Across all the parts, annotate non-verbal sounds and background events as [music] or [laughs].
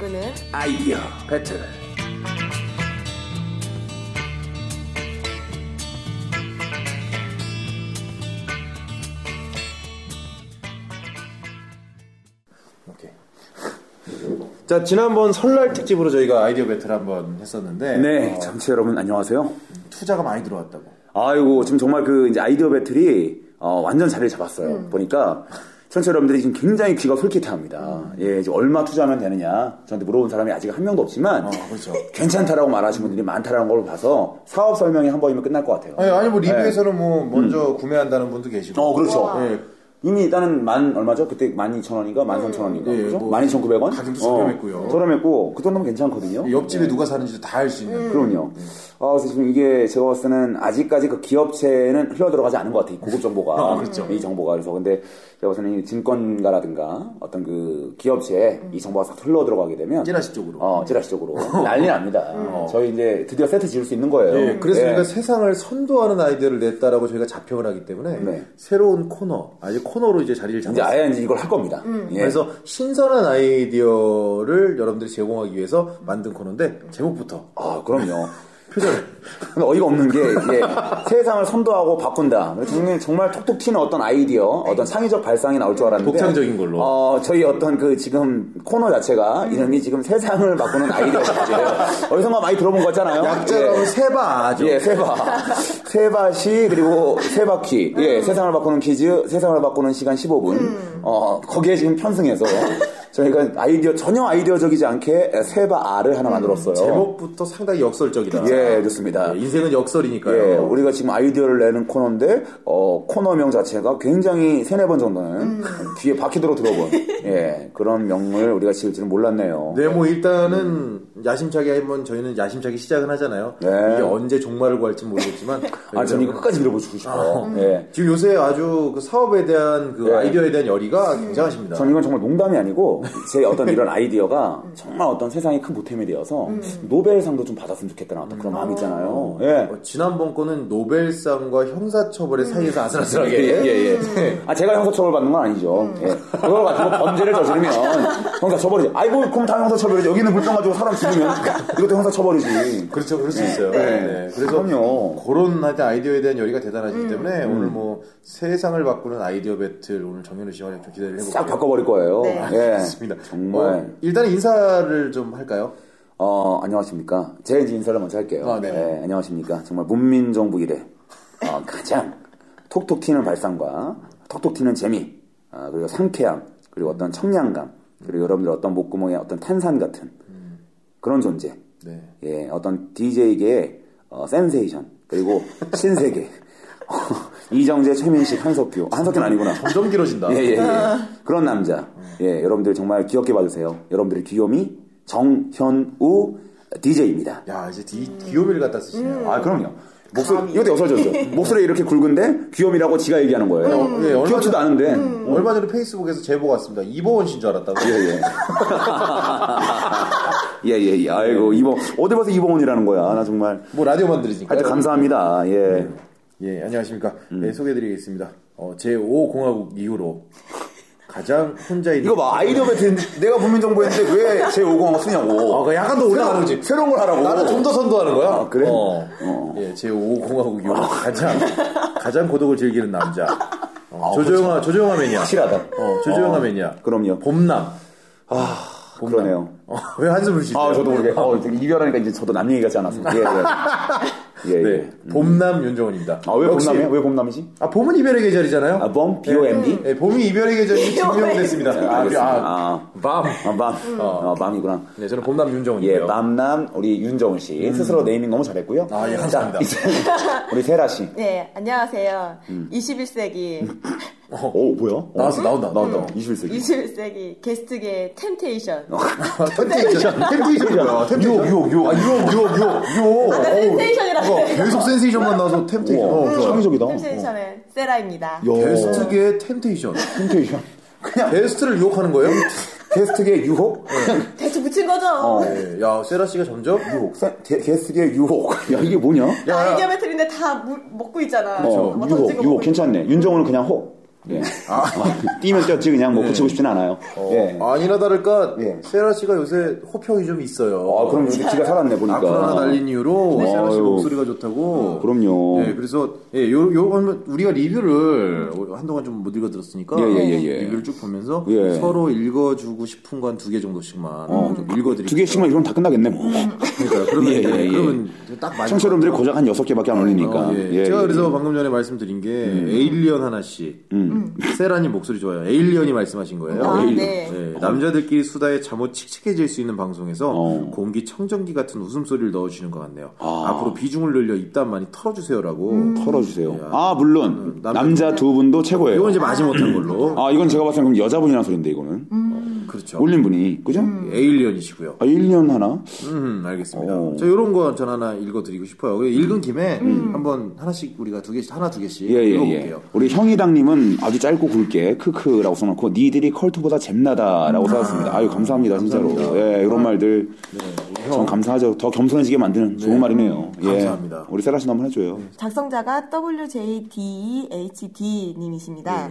바꾸는 아이디어 배틀. 오케이. 자, 지난번 설날 특집으로 저희가 아이디어 배틀 한번 했었는데. 네, 어, 청취자 여러분 안녕하세요. 투자가 많이 들어왔다고. 아이고 지금 정말 그 이제 아이디어 배틀이 어, 완전 자리를 잡았어요. 보니까 청취자 여러분들이 지금 굉장히 귀가 솔깃해합니다. 예, 지금 얼마 투자하면 되느냐 저한테 물어본 사람이 아직 한 명도 없지만 어, 그렇죠. 괜찮다라고 말하시는 분들이 많다라는 걸 봐서 사업 설명이 한 번이면 끝날 것 같아요. 아니, 아니 뭐 리뷰에서는 뭐 먼저 구매한다는 분도 계시고. 어, 그렇죠. 예. 이미 일단은 만 얼마죠? 그때 만 이천 원인가 만 삼천 원인가 예, 그죠? 뭐만 이천 구백 원? 가격도 저렴했고요. 저렴했고 그 정도면 괜찮거든요. 옆집에 누가 사는지도 다 알 수 있는. 그럼요. 아, 그래서 지금 이게 제가 봤을 때는 아직까지 그 기업체는 흘러 들어가지 않은 것 같아요. 이 고급 정보가. 아, 그렇죠. 이 정보가. 그래서 근데 제가 이 증권가라든가 어떤 그 기업체에 이 정보가 싹 흘러 들어가게 되면. 찌라시 쪽으로. 어, 찌라시 쪽으로. [laughs] 난리 납니다. 저희 이제 드디어 세트 지을 수 있는 거예요. 예, 그래서 예. 저희가 세상을 선도하는 아이디어를 냈다라고 저희가 자평을 하기 때문에 네. 새로운 코너, 아직 코너로 이제 자리를 이제 잡았어요. 아예 이제 이걸 할 겁니다. 예. 그래서 신선한 아이디어를 여러분들이 제공하기 위해서 만든 코너인데 제목부터 아, 그럼요. 표절. 근데 어이가 없는 게 이게 세상을 선도하고 바꾼다. 정말, 정말 톡톡 튀는 어떤 아이디어, 어떤 창의적 발상이 나올 줄 알았는데 독창적인 걸로. 어, 저희 어떤 그 지금 코너 자체가 이름이 지금 세상을 바꾸는 아이디어 자체예요. 어디선가 많이 들어본 거 같잖아요. 약자로 예. 세바죠. 예, 세바. 세바시, 그리고 세바퀴. 예, 세상을 바꾸는 퀴즈, 세상을 바꾸는 시간 15분. 어, 거기에 지금 편승해서 저희가 아이디어, 전혀 아이디어적이지 않게 세바아를 하나 만들었어요. 제목부터 상당히 역설적이다. 예, 좋습니다. 예, 인생은 역설이니까요. 예, 우리가 지금 아이디어를 내는 코너인데, 어, 코너명 자체가 굉장히 세네 번 정도는 귀에 박히도록 들어본, 예, 그런 명을 우리가 지을 줄은 몰랐네요. 네, 뭐 일단은 야심차게 한번 저희는 야심차게 시작은 하잖아요. 네. 이게 언제 종말을 구할지 모르겠지만 [laughs] 아, 저는 이거 끝까지 들어보고 싶어. 예. 지금 요새 아주 그 사업에 대한 그 네. 아이디어에 대한 열의가 굉장하십니다. 전 이건 정말 농담이 아니고, 제 어떤 이런 아이디어가 정말 어떤 세상에 큰 보탬이 되어서, 노벨상도 좀 받았으면 좋겠다는 어떤 그런 마음이 있잖아요. 예. 어, 지난번 거는 노벨상과 형사처벌의 사이에서 예, 아슬아슬하게 예, 예. 아, 제가 형사처벌 받는 건 아니죠. 예. 그걸 가지고 범죄를 저지르면 형사처벌이지. 아이고, 그럼 다 형사처벌이지. 여기 있는 물병 가지고 사람 죽이면 이것도 형사처벌이지. 그렇죠, 그럴 수 있어요. 네. 네. 그래서 그럼요. 그런 하여튼 아이디어에 대한 열의가 대단하시기 때문에 오늘 뭐 세상을 바꾸는 아이디어 배틀 오늘 정현우 씨와 좀 기대를 해볼게요. 싹 바꿔버릴 거예요. 네. 예. 좋습니다. 정말. 어, 일단 인사를 좀 할까요? 어, 안녕하십니까. 이제 인사를 먼저 할게요. 아, 네. 예, 안녕하십니까. 정말 문민정부 이래 어, 가장 톡톡 튀는 발상과 톡톡 튀는 재미, 어, 그리고 상쾌함, 그리고 어떤 청량감, 그리고 여러분들 어떤 목구멍에 어떤 탄산 같은 그런 존재. 네. 예, 어떤 DJ계의 어, 센세이션, 그리고 신세계. 이정재, 최민식, 한석규. 아, 한석규는 아니구나. 점점 길어진다. 예, 예, 예. 그런 남자. 예, 여러분들 정말 귀엽게 봐주세요. 여러분들의 귀요미 정현우 DJ입니다. 야, 이제 디, 귀요미를 갖다 쓰시네요. 아, 그럼요. 목소리, 이것도 어설졌죠. 목소리 이렇게 굵은데 귀요미라고 지가 얘기하는 거예요. 예, 얼마 귀엽지도 전- 않은데. 얼마 전에 페이스북에서 제보가 왔습니다. 이보원 씨인 줄 알았다고. 예, 예. [laughs] 예, 예, 예. 아이고, 이봉, 어디 봐서 이봉원이라는 거야. 나 정말. 뭐 라디오만 들으니까. 하여튼 감사합니다. 예. 예, 안녕하십니까. 음. 네, 소개해드리겠습니다. 어, 제5공화국 이후로 가장 혼자 있는. 이거 봐, 아이디어 배틀 내가 국민정부했는데 왜 제 5공화국 쓰냐고. 아, 그 약간 더 올라가는 거지. 새로운 걸 하라고. 나는 좀 더 선도하는 거야. 아, 그래? 어. 어. 예, 제 5공화국 이후로 가장, 가장 고독을 즐기는 남자. 어, 아, 조조영아, 조조영아 매니아. 확실하다. 어, 조조영아 어, 매니아. 그럼요. 봄남. 아, 봄남. 그러네요. 어, 왜 한숨을 쉬세요? 아, 저도 모르게. 어, 이별하니까 이제 저도 남 얘기 같지 않았어. 예, 예. [laughs] 예, 예. 네, 봄남 윤정원입니다. 아, 왜 역시- 봄남이야? 왜 봄남이지? 아, 봄은 이별의 계절이잖아요. 아, 봄? B-O-M-D? 네, 봄이 이별의 계절이 증명됐습니다. 아, 알겠습니다. 아, 아, 밤. 아, 밤. 어, 밤이구나. 네, 저는 봄남 윤정원이고요. 예, 밤남, 우리 윤정훈 씨. 스스로 네이밍 너무 잘했고요. 아, 예, 감사합니다. 자, [laughs] 우리 세라 씨. 네, 안녕하세요. 21세기 [laughs] 어, 뭐야? 어, 나왔어, 나온다, 나온다. 21세기. 21세기 게스트계 temptation. [laughs] temptation. temptation이 뭐야? temptation. 유혹, 유혹, 아, 유혹, 유혹, 유혹, 유혹. 아까 어우, 센세이션이라고 했어요. 계속 센세이션만 나와서 temptation. 어, 우와, 좋아. 창의적이다. temptation의 세라입니다. 야, 게스트계 temptation. temptation. 그냥 게스트를 유혹하는 거예요? 게스트계 유혹? [laughs] 대충 붙인 거죠. 어. 네, 야, 세라 씨가 점점 유혹. 세- 게- 게스트계 유혹. 야, 이게 뭐냐? 야, 아이디어 배틀인데 다 물- 먹고 있잖아. 어, 뭐 유혹, 유혹. 괜찮네. 윤정훈은 그냥 혹. 예. [laughs] 뛰면 뛰었지 그냥 뭐 붙이고 싶진 않아요. 어, 예. 아니나 다를까 예. 세라 씨가 요새 호평이 좀 있어요. 아, 그럼 이제 기가 살았네 보니까. 아쿠라나 달린 이유로 세라 씨. 목소리가 좋다고. 그럼요. 예, 그래서 예, 요, 요 우리가 리뷰를 한동안 좀 못 읽어들었으니까 예, 예, 예, 예. 리뷰를 쭉 보면서 예. 서로 읽어주고 싶은 건 두 개 정도씩만 좀 읽어드릴게요. 두 개씩만 이러면 다 끝나겠네 뭐. 그러니까 그러면, 예, 예, 예. 그러면 딱 맞을 청취자 여러분들이 고작 한 여섯 개밖에 안 올리니까. 어, 예. 예, 제가 예, 그래서 예. 방금 전에 말씀드린 게 에일리언 하나씩 세라님 목소리 좋아요. 에일리언이 말씀하신 거예요. 아, 에일리언. 네. 예, 남자들끼리 수다에 자못 칙칙해질 수 있는 방송에서 어. 공기 청정기 같은 웃음소리를 넣어주시는 것 같네요. 앞으로 비중을 늘려 입담 많이 털어주세요라고. 털어주세요. 아 물론 음, 남자- 남자 두 분도 최고예요. 이건 이제 마지 못한 걸로. 아 이건 제가 봤을 때 그럼 여자분이라는 소리인데 이거는 그렇죠. 올린 분이 그죠? 에일리언이시고요. 아 1년 하나? 음, 알겠습니다. 어. 저 이런 거 전 하나 읽어 드리고 싶어요. 그래서 읽은 김에 한번 하나씩 우리가 두 개씩 하나 두 개씩 예예예. 읽어 볼게요. 우리 형이당 님은 아주 짧고 굵게 크크라고 써 놓고 니들이 컬투보다 잼나다라고 써놨습니다. 아유 감사합니다 진짜로. 감사합니다. 예 이런 말들 전 감사하죠. 더 겸손해지게 만드는 좋은 말이네요. 예. 감사합니다. 우리 세라 씨도 한번 해줘요. 작성자가 WJDHD 님이십니다.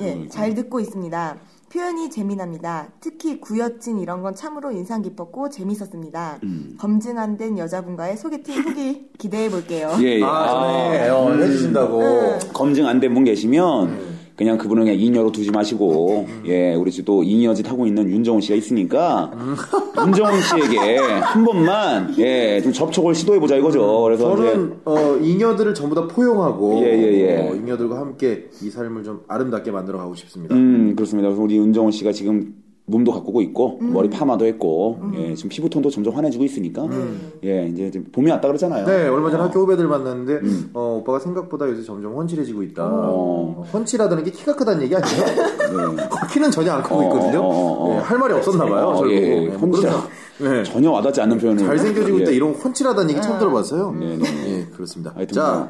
예, 잘 듣고 있습니다. 표현이 재미납니다. 특히 구여친 이런 건 참으로 인상 깊었고 재밌었습니다. 검증 안 된 여자분과의 소개팅 후기 기대해 볼게요. 예 예. 아, 전에 어, 해주신다고. 검증 안 된 분 계시면 그냥 그분은 그냥 잉여로 두지 마시고 예 우리 지금 또 잉여짓 하고 있는 윤정훈 씨가 있으니까 윤정훈 씨에게 한 번만 예좀 접촉을 시도해 보자 이거죠. 그래서 저는 어, 잉여들을 전부 다 포용하고 예, 예, 예. 어, 잉여들과 함께 이 삶을 좀 아름답게 만들어 가고 싶습니다. 음 그렇습니다. 그래서 우리 윤정훈 씨가 지금 몸도 가꾸고 있고 머리 파마도 했고 예 지금 피부 톤도 점점 환해지고 있으니까 예 이제 좀 봄이 왔다 그러잖아요. 네, 얼마 전에 학교 후배들 만났는데 어, 오빠가 생각보다 요새 점점 훤칠해지고 있다. 어, 훤칠하다는 게 키가 크다는 얘기 아니에요? [laughs] 키는 전혀 안 크고 어, 있거든요. 어, 어, 어. 네, 할 말이 없었나 봐요. 어, 예. 예. 네, 뭐 훤칠하- 네. 전혀 와닿지 않는 표현을 잘생겨지고 예. 있다 이런 훤칠하다는 얘기 처음 들어봤어요. 네, 네. 예, 그렇습니다. 하여튼 자, 뭐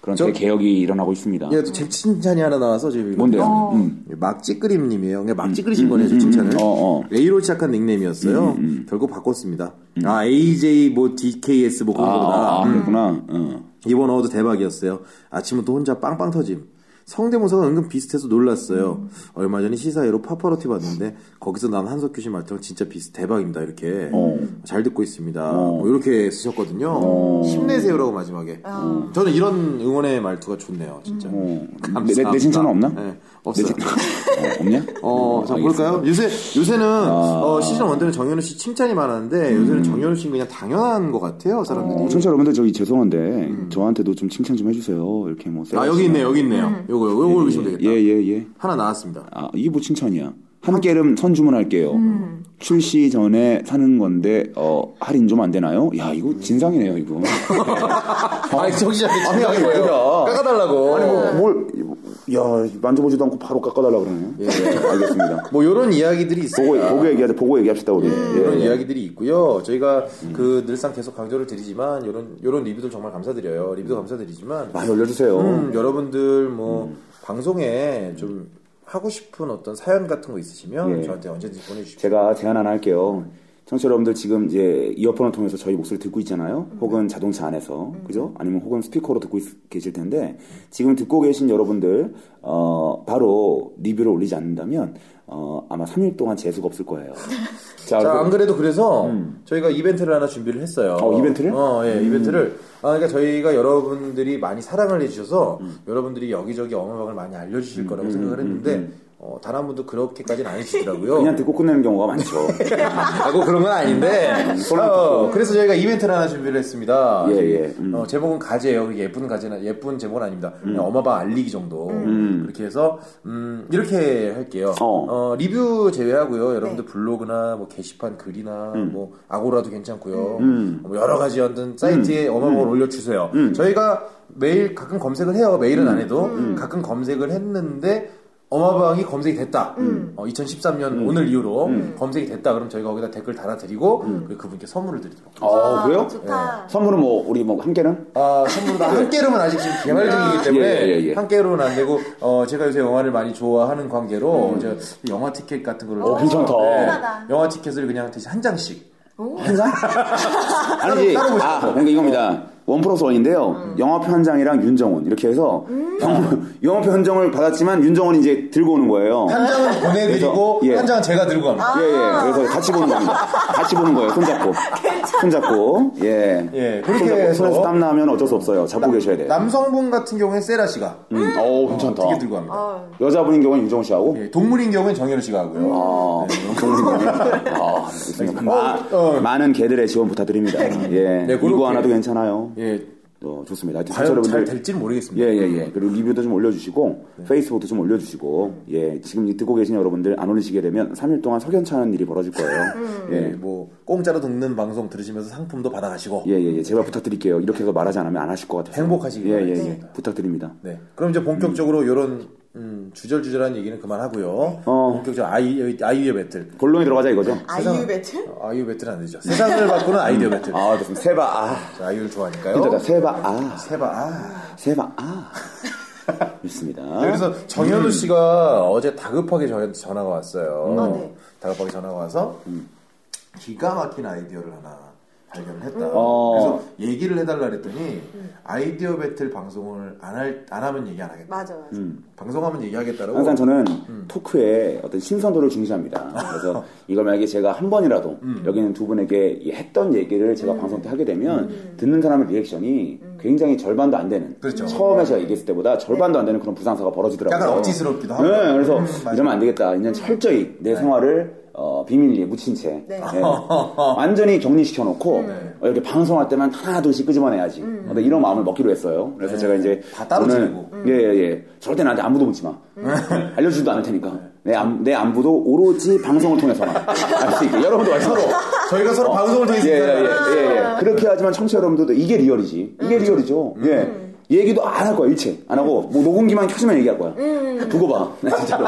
그런 저- 대개혁이 일어나고 있습니다. 예, 또 제 칭찬이 하나 나와서 지금 뭔데요? 음. 막 찌끄림님이에요. 그냥 막 찌끄리신 거네요, 저 칭찬을. 어, 어. A로 시작한 닉네임이었어요. 결국 바꿨습니다. 아, AJ 뭐 DKS 뭐 그런 아, 거구나. 아, 아, 음. 그렇구나. 어. 이번 어워드 대박이었어요. 아침부터 혼자 빵빵 터짐. 성대모사가 은근 비슷해서 놀랐어요. 얼마 전에 시사회로 파파로티 봤는데 거기서 난 한석규 씨 말투랑 진짜 비슷 대박입니다. 이렇게 잘 듣고 있습니다. 뭐 이렇게 쓰셨거든요. 힘내세요라고 마지막에. 저는 이런 응원의 말투가 좋네요. 진짜. 어. 내, 감사합니다. 내, 내 칭찬은 없나? 네, 없어요. 내 칭- 어, 없냐? [laughs] 어, 자, 볼까요? 요새, 요새는, 어, 시즌 1 때는 정현우 씨 칭찬이 많았는데, 요새는 정현우 씨는 그냥 당연한 것 같아요, 사람들이. 어, 청취자 여러분들 저기 죄송한데 저한테도 좀 칭찬 좀 해주세요. 이렇게 뭐. 아, 여기 있네요, 여기 있네요. 요거, 요거 읽으시면 되겠다. 예, 예, 예. 하나 나왔습니다. 아, 이게 뭐 칭찬이야. 한 깨름 선 주문할게요. 출시 전에 사는 건데 어, 할인 좀 안 되나요? 야 이거 진상이네요 이거. [laughs] 아니, 정신한테 아니, 아니. 깎아달라고. 아니 뭐 뭘? 야 만져보지도 않고 바로 깎아달라 그러네. 예, 알겠습니다. [laughs] 뭐, 요런 이야기들이 있어요. 보고 보고 얘기하자. 보고 얘기합시다 우리. 이런 예, 예. 이야기들이 있고요. 저희가 그 늘상 계속 강조를 드리지만 요런 요런 리뷰들 정말 감사드려요. 리뷰도 감사드리지만 많이 올려주세요. 음, 여러분들 뭐 방송에 좀 하고 싶은 어떤 사연 같은 거 있으시면 예. 저한테 언제든지 보내주십시오. 제가 제안 하나 할게요. 청취자 여러분들 지금 이제 이어폰을 통해서 저희 목소리 듣고 있잖아요. 혹은 자동차 안에서 그죠? 아니면 혹은 스피커로 듣고 있- 계실 텐데 지금 듣고 계신 여러분들 어, 바로 리뷰를 올리지 않는다면 어, 아마 3일 동안 재수가 없을 거예요. [laughs] 자, 자, 그- 안 그래도 그래서 저희가 이벤트를 하나 준비를 했어요. 어, 이벤트를? 어, 예, 이벤트를. 아, 그러니까 저희가 여러분들이 많이 사랑을 해주셔서 음. 여러분들이 여기저기 어마방을 많이 알려주실 거라고 생각을 했는데 어, 단한 분도 그렇게까지는 안 해주시더라고요. 그냥 듣고 끝내는 경우가 많죠. [laughs] 아, 뭐 그런 건 아닌데. 썰렁 어, 그래서 저희가 이벤트를 하나 준비를 했습니다. 예, 예. 음. 어, 제목은 가제예요. 예쁜 가제나 예쁜 제목은 아닙니다. 그냥 어마방 알리기 정도. 그렇게 해서 음, 이렇게 할게요. 어. 어, 리뷰 제외하고요. 여러분들 블로그나 뭐 게시판 글이나 뭐 아고라도 괜찮고요. 뭐 여러 가지 어떤 사이트에 어마방을 올려주세요. 저희가 매일 가끔 검색을 해요. 매일은 안 해도 가끔 검색을 했는데. 어마방이 검색이 됐다. 어, 2013년 오늘 이후로 검색이 됐다. 그럼 저희가 거기다 댓글 달아드리고 그리고 그분께 선물을 드리도록. 어, 그래요? 좋다. 선물은 뭐 우리 뭐 한 개는? 아, 선물로 한 깨로는 아직 지금 개발 중이기 때문에 예, 예, 예. 한 깨로는 안 되고 어, 제가 요새 영화를 많이 좋아하는 관계로 제가 영화 티켓 같은 거를 어, 괜찮다. 편하다. 영화 티켓을 그냥 대신 한 장씩 [laughs] 아니지. 따로 보시고. 아, 그러니까 이겁니다. 원 플러스 원인데요. 음. 영화표 한 장이랑 윤정원 이렇게 해서 영- 영화표 한 장을 받았지만 윤정원이 이제 들고 오는 거예요. 한 장은 보내드리고 예. 한 장은 제가 들고 갑니다. 아. 예, 예. 그래서 같이 보는 겁니다. 같이 보는 거예요. 손잡고. 손잡고. 예. 예, 그렇게 손잡고 해서- 손에서 땀 나면 어쩔 수 없어요. 잡고 계셔야 돼요. 남성분 같은 경우에 세라 씨가 음. 어 괜찮다. 어떻게 들고 갑니다. 어, 여자분인 경우는 윤정원 씨하고. 예, 동물인 경우는 정현우 씨가 하고요. 아, 동물인 경우는. 아, [laughs] 알겠습니다. 마, 어. 많은 개들의 지원 부탁드립니다. 예. 네, 그렇게. 이거 하나도 괜찮아요. 예, 어, 좋습니다. 하여튼 과연 잘 될지는 모르겠습니다. 예, 예, 예. 그리고 리뷰도 좀 올려주시고, 페이스북도 좀 올려주시고, 예. 지금 이 듣고 계신 여러분들 안 올리시게 되면 3일 동안 석연찮은 일이 벌어질 거예요. [laughs] 예, 예. 뭐 공짜로 듣는 방송 들으시면서 상품도 받아가시고 예, 예, 예. 제발 부탁드릴게요. 이렇게 해서 말하지 않으면 안 하실 것 같아요. 행복하시길 예, 예, 예. 바라겠습니다. 부탁드립니다. 네. 그럼 이제 본격적으로 이런 음, 주절주절한 얘기는 그만하고요. 어. 본격적으로 아이, 아이디어 배틀. 본론에 들어가자 이거죠? 아이유 배틀? 어, 아이디어 배틀 안 되죠. 세상을 바꾸는 아이디어 배틀. 아, 좋습니다. 세바, 아. 자, 아이유를 좋아하니까요. 힘들다. 세바, 아. 세바, 아. 세바, 아. [laughs] 있습니다. 그래서 정현우 씨가 어제 다급하게 전화가 왔어요. 아, 네. 다급하게 전화가 와서 기가 막힌 아이디어를 하나 발견을 했다. 어. 그래서 얘기를 해달라 그랬더니 아이디어 배틀 방송을 안, 할, 안 하면 얘기 안 하겠다. 맞아, 맞아. 음. 방송하면 얘기하겠다라고. 항상 저는 토크에 어떤 신선도를 중시합니다. 그래서 [laughs] 이걸 만약에 제가 한 번이라도 여기 있는 두 분에게 이 했던 얘기를 제가 방송 때 하게 되면 듣는 사람의 리액션이 굉장히 절반도 안 되는. 그렇죠. 처음에 제가 얘기했을 때보다 절반도 안 되는 그런 부상사가 벌어지더라고요. 약간 억지스럽기도 하고. 네, 그래서 음, 맞아요. 이러면 안 되겠다. 이제 철저히 내 생활을 어, 비밀리에 묻힌 채 네. 예. 완전히 격리시켜 놓고 네. 어, 이렇게 방송할 때만 하나 둘씩 끄집어내야지. 어, 네, 이런 마음을 먹기로 했어요. 그래서 제가 이제 다 따로 오늘 지내고. 예예 예. 절대 나한테 안부도 묻지 마. 알려주지도 않을 테니까 내, 안, 내 안부도 오로지 방송을 통해서만 알 수 있게 여러분도 알 서로 저희가 서로 방송을 통해서 예, 예, 예, 예, 예. 그렇게 하지만 청취자 여러분들도 이게 리얼이지. 이게 리얼이죠. 예. 얘기도 안 할 거야, 일체. 안 하고, 뭐, 녹음기만 켜지면 얘기할 거야. 두고 봐. [laughs] 네, 진짜로.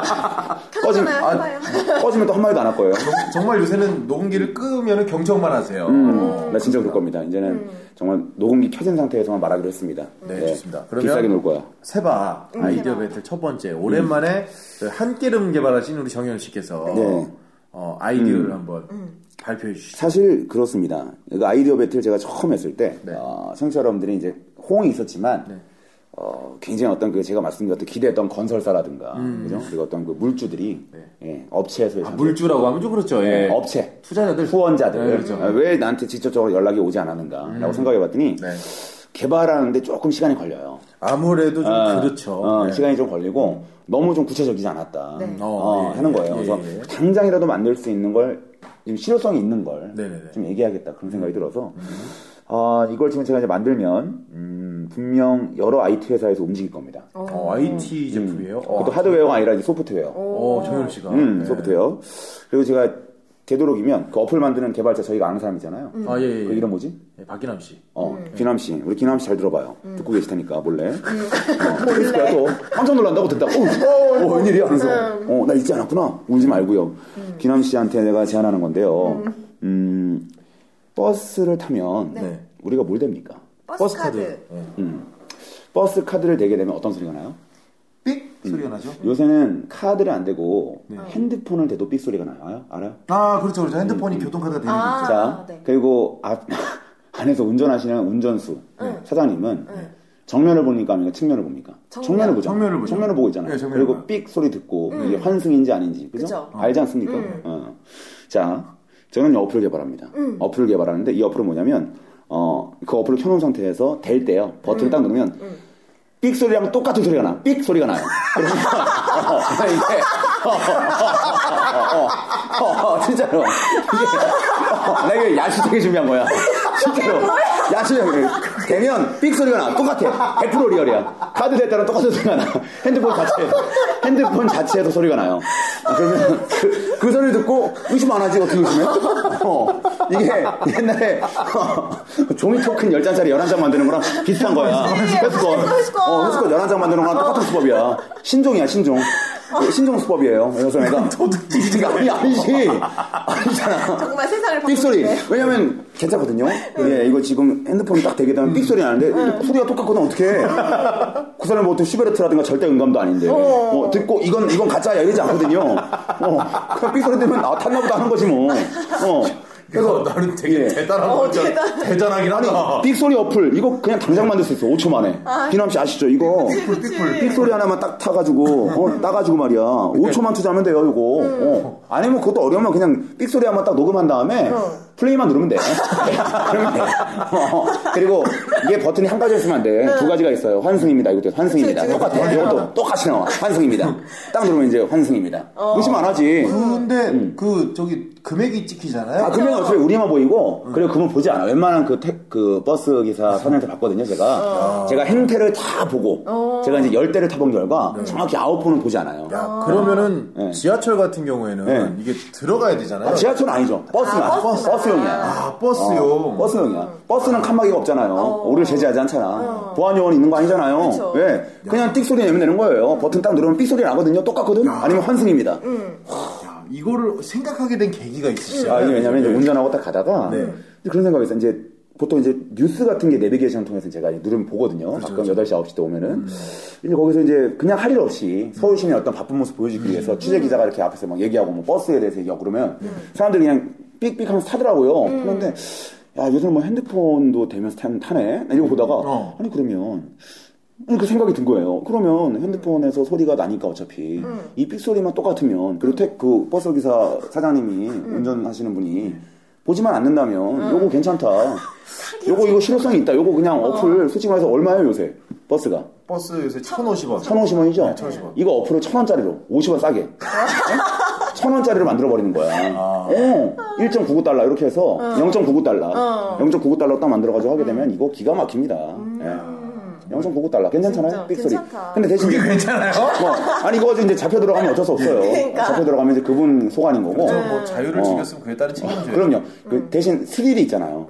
꺼지면, 해봐요. 꺼지면 또 한 마디도 안 할 거예요. 정말 요새는 녹음기를 끄면 경청만 하세요. 음, 나 진짜 그럴 겁니다. 이제는 정말 녹음기 켜진 상태에서만 말하기로 했습니다. 네, 좋습니다. 그러면- 비싸게 놀 거야. 세바 아이디어 배틀 첫 번째 오랜만에 그 한끼름 개발하신 우리 정현 씨께서 네. 어, 아이디어를 한번 발표해 주시죠. 사실 그렇습니다. 그 아이디어 배틀 제가 처음 했을 때, 네. 어, 청취자 여러분들이 이제 호응이 있었지만, 네. 어, 굉장히 어떤 그 제가 말씀드렸던 기대했던 건설사라든가, 그죠? 그리고 어떤 그 물주들이, 예, 업체에서 음. 아, 물주라고 하면 좀 그렇죠. 예. 업체, 투자자들 후원자들, 네, 그렇죠. 아, 왜 나한테 직접적으로 연락이 오지 않았는가라고 생각해봤더니 네. 개발하는데 조금 시간이 걸려요. 아무래도 좀 아, 그렇죠. 어, 네. 시간이 좀 걸리고 너무 좀 구체적이지 않았다. 네. 어, 어, 예, 하는 거예요. 예, 그래서 예. 당장이라도 만들 수 있는 걸, 좀 실효성이 있는 걸. 음. 좀 얘기하겠다. 그런 생각이 들어서, 아, 이걸 지금 제가 이제 만들면, 음, 분명 여러 IT 회사에서 움직일 겁니다. 어, IT 제품이에요. 어, 그것도 하드웨어가 아니라 이제 소프트웨어. 어, 정현 씨가. 음, 네. 소프트웨어. 그리고 제가 되도록이면 그 어플 만드는 개발자 저희가 아는 사람이잖아요. 아, 예, 예. 그 이름 뭐지? 예, 박기남 씨. 어, 기남 씨. 우리 기남 씨 잘 들어봐요. 듣고 계실 테니까, 몰래. 어, 몰래. 또 깜짝 놀란다고 듣다. 어, 어, 웬일이야? 그래서, 어, 나 잊지 않았구나. 울지 말고요. 기남 씨한테 내가 제안하는 건데요. 음, 버스를 타면, 네. 우리가 뭘 됩니까? 버스, 카드. 예. 음, 버스 카드를 대게 되면 어떤 소리가 나요? 삑 소리가 나죠. 요새는 카드를 안 대고 핸드폰을 대도 삑 소리가 나요. 알아요? 아, 그렇죠. 그렇죠. 핸드폰이 교통카드가 되는 아. 게 있죠. 자, 네. 그리고 앞, [laughs] 안에서 운전하시는 운전수, 사장님은 정면을 보니까 아니면 측면을 봅니까? 정면. 정면을 보죠. 정면을 보죠. 정면을 보고 있잖아요. 네, 정면을 그리고 봐요. 삑 소리 듣고 이게 환승인지 아닌지, 그죠? 그죠. 알지 않습니까? 어. 자, 저는 이 어플을 개발합니다. 어플을 개발하는데 이 어플은 뭐냐면, 어, 그 어플을 켜놓은 상태에서 될 때요. 버튼을 딱 누르면 삑 소리랑 똑같은 소리가 나. 삑 소리가 나요. [laughs] 그러면 [laughs] 어, 이게 어, 어, 어, 어, 진짜로 이게 어, 나 이거 야시적에 준비한 거야. 진짜로 야시적에 되면 삑 소리가 나. 똑같아. 100% 리얼이야. 카드 될 때랑 똑같은 소리가 나. 핸드폰 자체에서 핸드폰 자체에서 소리가 나요. 아, 그러면 그, 그 소리 듣고 의심 안 하지 어떻게 의심해? 어, 이게 옛날에 어, 종이 토큰 10장짜리 11장 만드는 거랑 비슷한 거야. 회수권. 회수권. 어, 회수권 11장 만드는 거랑 똑같은 수법이야. 신종이야, 신종. 신종 수법이에요. 그래서 내가. 도둑질이 아니, 아니지. 아니잖아. 정말 세상을 삑 소리. 바꾸는데. 왜냐면 괜찮거든요. 예, 이거 지금 핸드폰 딱 대게 되면 삑 소리 나는데 소리가 똑같거든 어떡해. 그 사람 뭐 어떤 슈베르트라든가 절대 음감도 아닌데. 어, 듣고 이건 이건 가짜야 이러지 않거든요. 어, 그냥 삑 소리 들으면 아 탔나보다 하는 거지 뭐. 어. 그래서 나는 되게 예. 대단한 어, 거죠. 대단- 대단하긴 하다. 삑소리 어플 이거 그냥 당장 만들 수 있어 5초 만에. 비남 씨 아시죠? 이거. 그치. 삑소리 하나만 딱 타가지고 어, 따가지고 말이야. 5초만 투자하면 돼요 이거. 어. 아니면 그것도 어려우면 그냥 삑소리 한번 딱 녹음한 다음에 플레이만 누르면 돼. 그러면 돼. 어, 그리고 이게 버튼이 한 가지 있으면 안돼두 가지가 있어요. 환승입니다. 이것도 환승입니다. 그치, 그치. 똑같아. 이것도 똑같이 나와. 환승입니다. 딱 누르면 이제 환승입니다. 의심 안 하지. 근데 그 저기 금액이 찍히잖아요. 아, 그러면 어차피 우리만 보이고, 그리고 그분 보지 않아. 웬만한 그, 택, 그 버스 기사 사장한테 봤거든요, 제가. 제가 행태를 다 보고, 제가 이제 열 대를 타본 결과, 정확히 아홉 분은 보지 않아요. 야, 그러면은 네. 지하철 같은 경우에는 네. 이게 들어가야 되잖아요. 아, 지하철은 아니죠. 버스야. 아, 버스. 버스용이야. 아, 버스요. 어, 버스용이야. 버스는 칸막이가 없잖아요. 우리를 제재하지 않잖아. 보안 요원 있는 거 아니잖아요. 그쵸. 왜? 그냥 띡 소리 내면 되는 거예요. 버튼 딱 누르면 삑 소리 나거든요. 똑같거든? 아니면 환승입니다. 야, 이거를 생각하게 된 계기가 있으시죠. 아, 이게 왜냐면 이제 운전하고 딱 가다가 네. 그런 생각이 있어요. 이제 보통 이제 뉴스 같은 게 내비게이션 통해서 제가 누르면 보거든요. 가끔 8시, 9시 때 오면은. 이제 거기서 이제 그냥 할 일 없이 서울 시내 어떤 바쁜 모습 보여주기 위해서 취재 기자가 이렇게 앞에서 막 얘기하고 뭐 버스에 대해서 얘기하고 그러면 사람들이 그냥 삑삑 하면서 타더라고요. 그런데 야, 요즘 뭐 핸드폰도 대면서 탄, 타네? 이러고 보다가 어. 아니, 그러면 아니, 그 생각이 든 거예요. 그러면 핸드폰에서 소리가 나니까 어차피 이 삑소리만 똑같으면 그리고 택, 그 버스 기사 사장님이 운전하시는 분이 보지만 않는다면 요거 괜찮다. 요거 이거 실효성이 있다. 요거 그냥 어 플 솔직히 말해서 얼마예요 요새 버스가? 버스 요새 1,050원. 1,050원이죠? 1,050원. 이거 어플을 1,000원짜리로 50원 싸게. 1,000원짜리로 만들어버리는 거야. 어, 1.99달러 이렇게 해서 0.99달러. 0.99달러 딱 만들어가지고 하게 되면 이거 기가 막힙니다. 예. 0.99달러. 괜찮잖아요? 진짜 삑소리. 괜찮다. 근데 대신 그게 괜찮아요? 뭐, 아니 이거 이제 잡혀 들어가면 어쩔 수 없어요. 그러니까. 잡혀 들어가면 이제 그분 소관인 거고. 저뭐 자유를 어. 즐겼으면 그에 따른 책임져요. 그럼요. 그 대신 스릴이 있잖아요.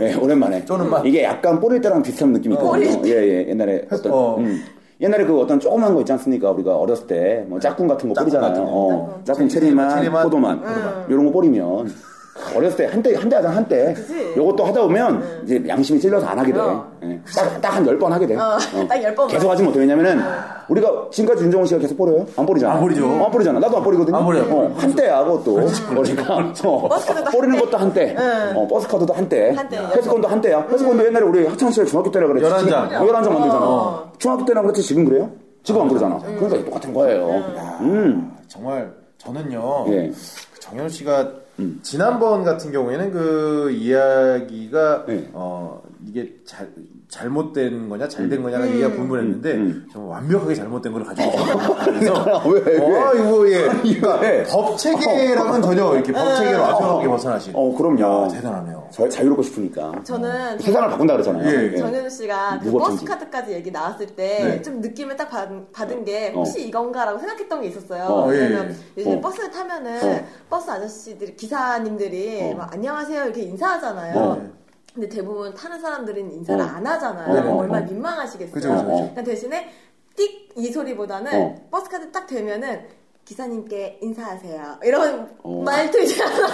예, 오랜만에. 쪼는 맛. 이게 약간 뽀릴 때랑 비슷한 느낌이 있거든요. 예, 예. 옛날에 어떤, 어. 음. 옛날에 그 어떤 조그만 거 있지 않습니까? 우리가 어렸을 때, 뭐 짝꿍 같은 거 짝꿍 뿌리잖아요. 같은 거. 어, 짝꿍 체리만, 체리만, 포도만, 이런 거 뿌리면, 어렸을 때, 한때, 한때 하자, 한때. 그치. 요것도 하다 보면, 이제 양심이 찔려서 안 하게 돼. 어. 예. 딱, 딱한 열 번 하게 돼. 어, 딱열 번만. 계속 하지 못해. 왜냐면은, 우리가 지금까지 윤정훈 씨가 계속 뿌려요? 안 뿌리잖아. 안 뿌리죠. 어, 안 뿌리잖아. 나도 안 뿌리거든요. 안 뿌려요. 어, 한때야, 그것도. 그러니까, 어, 뿌리는 한때. 것도 한때. 어, 버스카드도 한때. 회수권도 한때야. 회수권도 옛날에 우리 학창 시절 중학교 때라 그랬지. 11장. 지금- 어, 11장 만들잖아. 어. 중학교 때나 그랬지, 지금 그래요? 지금 안 그러잖아. 그러니까 똑같은 거예요. 음. 정말 저는요. 예. 그 정현 씨가 지난번 같은 경우에는 그 이야기가 네. 어 이게 잘 잘못된 거냐 잘된 거냐가 얘기가 분분했는데 음. 정말 완벽하게 잘못된 걸 가지고 있어요. [laughs] 그래서 왜, 왜? 어 이거 예 그러니까 왜? 법 체계랑은 전혀 이렇게 법 체계로 완벽하게 벗어나신. 어, 그럼요. 야, 대단하네요. 자, 자유롭고 싶으니까. 저는 세상을 바꾼다 그러잖아요. 예, 예. 정현우 씨가 그 무법정지. 버스 카드까지 얘기 나왔을 때 네. 좀 느낌을 딱 받은, 받은 게 혹시 이건가라고 생각했던 게 있었어요. 어, 예, 왜냐면 예. 요즘 어. 버스를 타면은 어. 버스 아저씨들이 기사님들이 어. 막 안녕하세요 이렇게 인사하잖아요. 어. 근데 대부분 타는 사람들은 인사를 어. 안 하잖아요. 어, 어, 얼마나 어. 민망하시겠어요. 그죠, 그죠. 그러니까 대신에 띡 이 소리보다는 어. 버스 카드 딱 되면은 기사님께 인사하세요. 이런 어. 말도 있잖아요.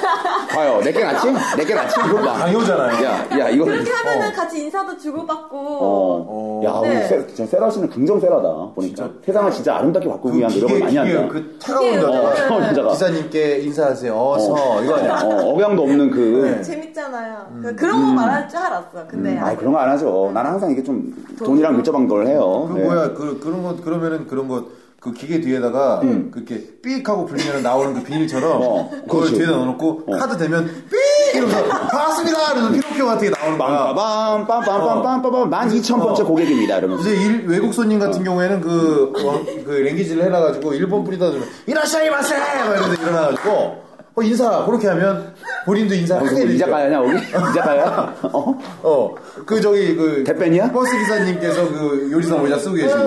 봐요. 내게 낫지? 내게 낫지? 이거 봐. 강요잖아요. 야, 야, 이거. 그렇게 하면은 어. 같이 인사도 주고받고 어. 어. 야, 네. 우리 세, 진짜 세라 씨는 긍정 세라다. 보니까. 진짜. 세상을 진짜 아름답게 바꾸기 위한 노력을 많이 기계, 한다. 그 차가운 기계, 여자 어, 차가운 여자가. 기사님께 인사하세요. 어서 이거 아니야. 어, 억양도 없는 그. 네. 재밌잖아요. 그- 그런 거 말할 줄 알았어. 근데 아 그런 거 안 하죠. 나는 항상 이게 좀 돈이랑 밀접한 걸 해요. 그 네. 뭐야 그 그런 거 그러면은 그런 거 그 기계 뒤에다가 그렇게 삑 하고 불리면 나오는 그 비닐처럼 어, 그걸 그렇지. 뒤에다 넣어놓고 카드 대면 삑 이러면서 반갑습니다 이러면서 피노키오 같은 게 나오는 거야. 빰빠밤 빰빰빰빰 빰빰 만 이천 번째 어. 고객입니다. 이러면서. 이제 일- 외국 손님 같은 경우에는 그, 왕- 그 랭귀지를 해놔가지고 일본 뿌리다 주면 이라샤이 마세! 막 이러면서 일어나가지고 어, 인사 그렇게 하면 본인도 인사 하게 거기서 뭐 되죠. 이자카야냐 우리? [laughs] 이자카야? 어? 어, 그 저기 그 대변이야? 버스 기사님께서 그 요리사 모자 쓰고 계시고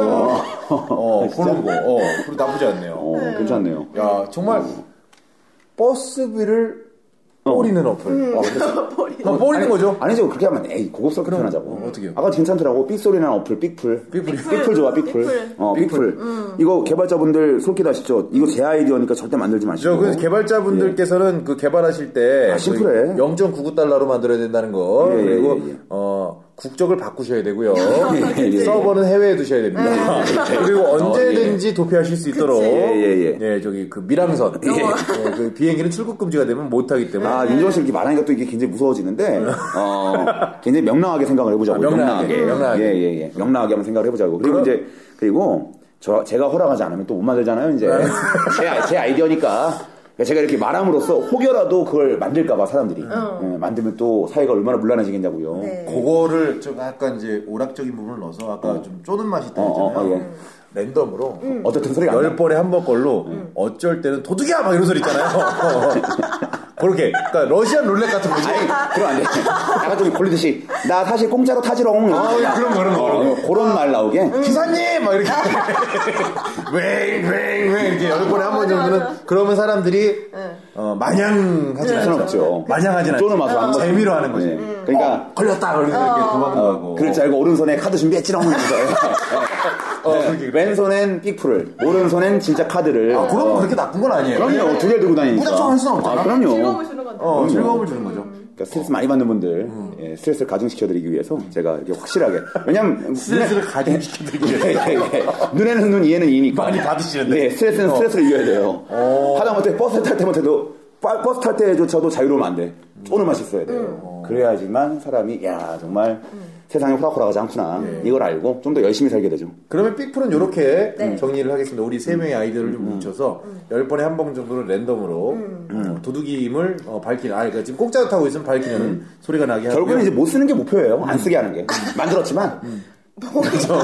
어, 그런 거. 어, 그리고 나쁘지 않네요. 어, 괜찮네요. 야, 정말 버스비를 뿌리는 어플. [laughs] 어, 그럼 뿌리는 거죠? 아니죠. 그렇게 하면 에이 고급스럽게 표현하자고. 어, 어떻게요? 아까 괜찮더라고. 삑소리나 어플 삑풀. 삑풀이. 삑풀 좋아 삑풀. 삑풀. 어 삑풀. 이거 개발자분들 솔깃 하시죠? 이거 제 아이디어니까 절대 만들지 마시고. 저, 그 개발자분들께서는 그 개발하실 때 아, 심플해. 0.99달러로 만들어야 된다는 거 예, 예, 그리고 예, 예. 어 국적을 바꾸셔야 되고요. [laughs] 예, 예. 서버는 해외에 두셔야 됩니다. 그리고 언제든지 도피하실 수 있도록 예, 예, 예. 저기 그 미랑선 예, 그 비행기는 출국 금지가 되면 못 하기 때문에 아, 윤정원 씨 이렇게 말하니까 또 이게 굉장히 무서워지는데, 어, 굉장히 명랑하게 생각을 해보자고. 아, 명랑하게, 명랑하게. 예, 예, 예. 명랑하게 한번 생각을 해보자고. 그리고 그럼- 이제, 그리고, 저, 제가 허락하지 않으면 또 못 만들잖아요, 이제. 제, 제 아이디어니까. 제가 이렇게 말함으로써 혹여라도 그걸 만들까봐 사람들이. 예, 만들면 또 사회가 얼마나 문란해지겠냐고요. 네. 그거를 좀 약간 이제 오락적인 부분을 넣어서 아까 좀 쪼는 맛이 있다 어, 어, 했잖아요. 어, 예. 랜덤으로 어쨌든 소리가. 열 번에 한 번 걸로 어쩔 때는 도둑이야 막 이런 소리 있잖아요. [laughs] [laughs] 그렇게 그러니까 러시안 룰렛 같은 거지. 그럼 안 돼. 약간 좀 걸리듯이, 나 사실 공짜로 타지롱. 아, 예, 그런 거, 그런 거, 그런 거. 그런 말 나오게. 기사님 막 이렇게 [laughs] 웽웽웽 이렇게 열 번에 한 번 정도는 그러면 사람들이 어, 마냥 하진 그건 않죠. 없죠. 마냥 하진 않죠. 하는 거지. 재미로 하는 거지. 네. 그러니까, 걸렸다 그러면서 이렇게 도망도 어, 가고. 그럴 줄 알고 오른손에 카드 준비했지롱 하면서. [laughs] 어, 네. 그렇게. 왼손엔 삑풀을, 오른손엔 진짜 카드를. 아, 그럼 어, 그렇게 나쁜 건 아니에요. 그럼요. 두 개를 들고 다니니까. 무작정 할 수는 없잖아. 아, 그럼요. 건데. 어, 즐거움을 주는 거죠. 그러니까 스트레스 많이 받는 분들, 예, 스트레스를 가중시켜드리기 위해서 제가 이렇게 확실하게. 왜냐면. [laughs] 스트레스를 가중시켜드리기 예, 예, 예. 눈에는 눈, 이에는 이니까. 많이 받으시는데. 네, 스트레스는 어. 스트레스를 이겨야 돼요. 하다못해 버스 탈 때 못해도 빠- 버스 탈 때조차도 자유로우면 안 돼. 쪼는 맛이 있어야 돼요. 그래야지만 사람이, 야, 정말 세상에 호락호락하지 않구나. 이걸 알고 좀 더 열심히 살게 되죠. 그러면 삑풀은 이렇게 네. 정리를 하겠습니다. 우리 세 명의 아이디어를 좀 뭉쳐서 열 번에 한 번 정도는 랜덤으로 어, 도둑임을 어, 밝히는. 아, 그러니까 지금 공짜로 타고 있으면 밝히는 소리가 나게 하고. 결국은 이제 못 쓰는 게 목표예요. 안 쓰게 하는 게. 만들었지만.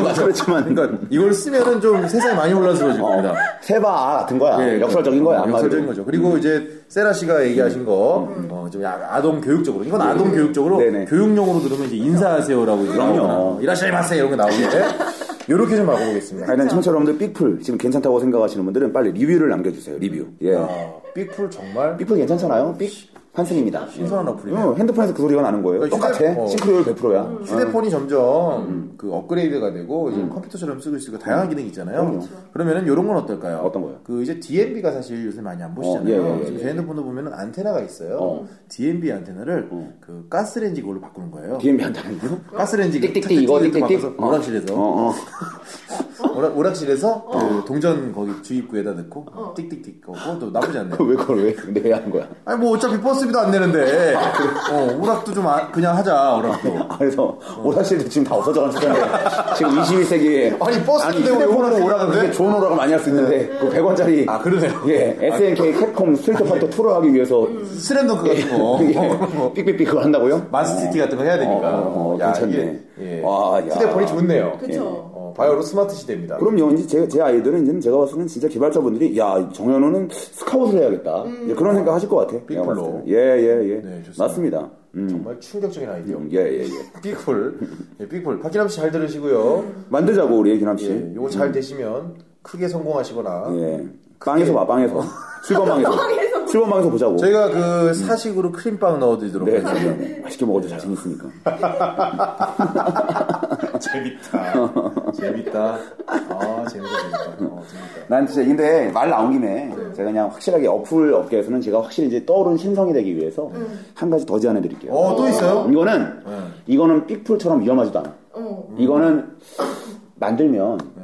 만들었지만. [laughs] 그러니까 이걸 쓰면은 좀 세상이 많이 혼란스러워질 어, 겁니다. 세바 같은 거야. 예, 역설적인 거야. 어. 역설적인 거죠. 그리고 이제 세라 씨가 얘기하신 거, 어, 좀 야- 아동 교육적으로. 이건 아동 교육적으로 네네. 교육용으로 들으면 이제 인사하세요라고 그럼요. 나오거나 이라시마세 이런 거 나오는데 [laughs] 요렇게 좀 알아보겠습니다. 하여튼 청취자 여러분들 삑풀 지금 괜찮다고 생각하시는 분들은 빨리 리뷰를 남겨주세요. 리뷰. 예. 아, 삑풀 정말 삑풀 괜찮잖아요. 삑 환승입니다. 신선한 어플이네. 어, 핸드폰에서 그 소리가 나는 거예요. 그러니까 똑같아. 휴대- 어. 싱크로율 100%야. 휴대폰이 점점 그 업그레이드가 되고 이제 컴퓨터처럼 쓰고 있으니까 다양한 기능이 있잖아요. 그러면은 이런 건 어떨까요? 어떤 거요? 그 이제 DMB가 사실 요새 많이 안 보시잖아요. 예, 예, 예, 지금 제 핸드폰도 보면은 안테나가 있어요. 어. DMB 안테나를 그 가스레인지 걸로 바꾸는 거예요. DMB 한다는데요? 가스레인지 띡띡띡 이거 띡띡띡. 오락실에서 어, 어. [laughs] 오락, 오락실에서 그 동전 거기 주입구에다 넣고 띡띡띡 거고 또 나쁘지 않네요. 왜 그걸 왜, 근데 왜 하는 거야? 아니 뭐 어차피 버스비도 안 내는데 [laughs] 어, 오락도 좀 아- 그냥 하자 오락도. 아, 그래서 오락실도 지금 다 없어져가는 시간에 지금 21세기에 아니, 버스 때문에 오락은? 그렇게 좋은 오락을 많이 할 수 있는데 그 100원짜리 아 그러네요. 예, SNK 캡콤 스트리트 파이터 2를 하기 위해서 슬램덩크 같은 거. 예, 삑삑삑 그걸 한다고요? 마스티티 같은 거 해야 되니까. 어, 어, 야, 괜찮네. 이게, 예. 와, 야. 휴대폰이 좋네요. 그쵸. 어, 바이오로 스마트 시대입니다. 그럼요. 이제 제, 제 아이들은 이제 제가 봤을 때는 진짜 개발자분들이 야 정현우는 스카웃을 해야겠다. 이제 그런 생각 하실 것 같아. 봤을 때는. 예, 예, 예. 네, 좋습니다. 맞습니다. 음. 정말 충격적인 아이디어. 예, 예, 예. [laughs] 삐쿨. 예, 삑풀. 박기남 씨 잘 들으시고요. 만들자고 우리 기남 씨. 예, 요거 잘 되시면 크게 성공하시거나. 예. 빵에서 봐, 빵에서. [laughs] 출범방에서. 출범방에서 보자고. 저희가 그 사식으로 크림빵 넣어드리도록 네, 하겠습니다. 네. 맛있게 먹어도 자신 있으니까. [laughs] 재밌다. [laughs] 재밌다. 아, 재밌다, 재밌다. 어, 재밌다. 난 진짜 근데 말 나온 김에 제가 그냥 확실하게 어플 업계에서는 제가 확실히 이제 떠오른 신성이 되기 위해서 한 가지 더 제안해 드릴게요. 어, 또 있어요? 이거는 네. 이거는 삑풀처럼 위험하지도 않아. 어. 이거는 만들면 네.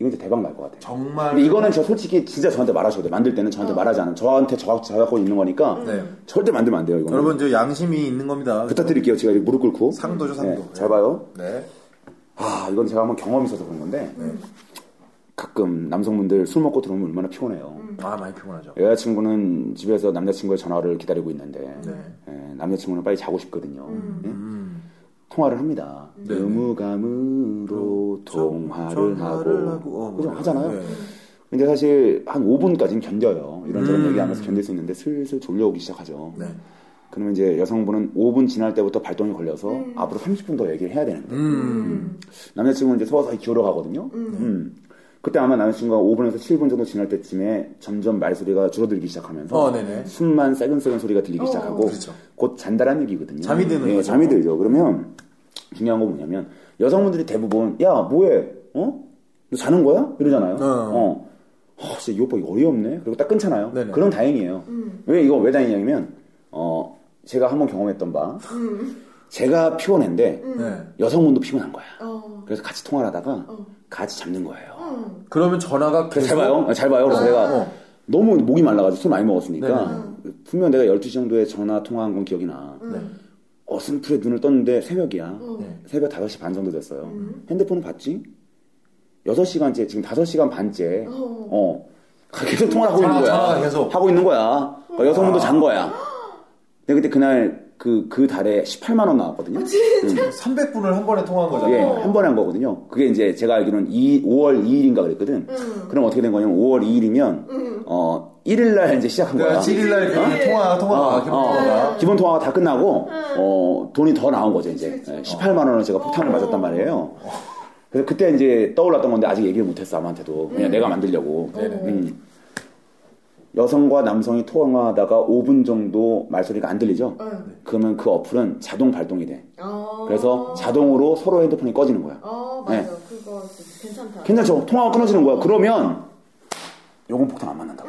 이거 이제 대박 날 것 같아요. 정말. 근데 이거는 저 솔직히 진짜 저한테 말하셔도 돼요. 만들 때는 저한테 말하지 않아요. 저한테 저, 저 갖고 있는 거니까 네. 절대 만들면 안 돼요. 이거는. 여러분, 저 양심이 있는 겁니다. 부탁드릴게요. 제가 이렇게 무릎 꿇고. 상도죠, 상도. 네, 잘 봐요. 네. 아, 이건 제가 한번 경험이 있어서 그런 건데 가끔 남성분들 술 먹고 들어오면 얼마나 피곤해요. 아, 많이 피곤하죠. 여자친구는 집에서 남자친구의 전화를 기다리고 있는데 네. 예, 남자친구는 빨리 자고 싶거든요. 예? 음. 통화를 합니다. 의무감으로 통화를 전화를 하고, 하고, 어, 그죠? 뭐, 하잖아요. 네. 근데 사실 한 5분까지는 견뎌요. 이런저런 음. 얘기하면서 견딜 수 있는데 슬슬 졸려오기 시작하죠. 네. 그러면 이제 여성분은 5분 지날 때부터 발동이 걸려서 앞으로 30분 더 얘기를 해야 되는데 음. 남자친구는 이제 서서히 기울어 가거든요. 음. 그때 아마 남자친구가 5분에서 7분 정도 지날 때쯤에 점점 말소리가 줄어들기 시작하면서 어, 네네. 숨만 새근새근 소리가 들리기 시작하고 그렇죠. 곧 잔다란 얘기거든요. 잠이 드는 예, 거죠. 잠이 들죠. 그러면 중요한 건 뭐냐면 여성분들이 대부분 야 뭐해? 어? 너 자는 거야? 이러잖아요. 어. 어. 아, 진짜 이 오빠 이거 어이없네. 그리고 딱 끊잖아요. 네네. 그럼 다행이에요. 왜 이거 왜 다행이냐면 어 제가 한번 경험했던 바 제가 피곤한데 네. 여성분도 피곤한 거야. 어. 그래서 같이 통화를 하다가 같이 잠든 거예요. 음. 그러면 전화가 그래서 계속 잘 봐요. 잘 봐요. 그래서 내가 어. 너무 목이 말라가지고 술 많이 먹었으니까 네네. 분명 내가 12시 정도에 전화 통화한 건 기억이 나. 네. 어슴푸레 눈을 떴는데 새벽이야. 네. 새벽 5시 반 정도 됐어요. 핸드폰을 봤지? 6시간째, 지금 5시간 반째. 어. 계속 통화를 하고 있는 거야. 전화가 계속. 하고 있는 거야. 그러니까 여성분도 잔 거야. 내가 그때 그날 그, 그 달에 18만원 나왔거든요. 300분을 한 번에 통화한 거잖아요. 예, 한 번에 한 거거든요. 그게 이제 제가 알기로는 2, 5월 2일인가 그랬거든. 그럼 어떻게 된 거냐면 5월 2일이면, 어, 1일날 이제 시작한 거야. 그러니까 7일날 그 통화, 통화가, 어, 기본 어, 통화가. 기본 통화가 다 끝나고 어, 돈이 더 나온 거죠 이제 18만 원을 제가 폭탄을 맞았단 말이에요. 그래서 그때 이제 떠올랐던 건데 아직 얘기를 못했어 아무한테도 그냥 내가 만들려고. 음. 여성과 남성이 통화하다가 5분 정도 말소리가 안 들리죠? 그러면 그 어플은 자동 발동이 돼. 어. 그래서 자동으로 서로 핸드폰이 꺼지는 거야. 어, 맞아. 네. 그거 괜찮다. 괜찮죠? 통화가 끊어지는 거야. 그러면 요건 폭탄 안 맞는다고.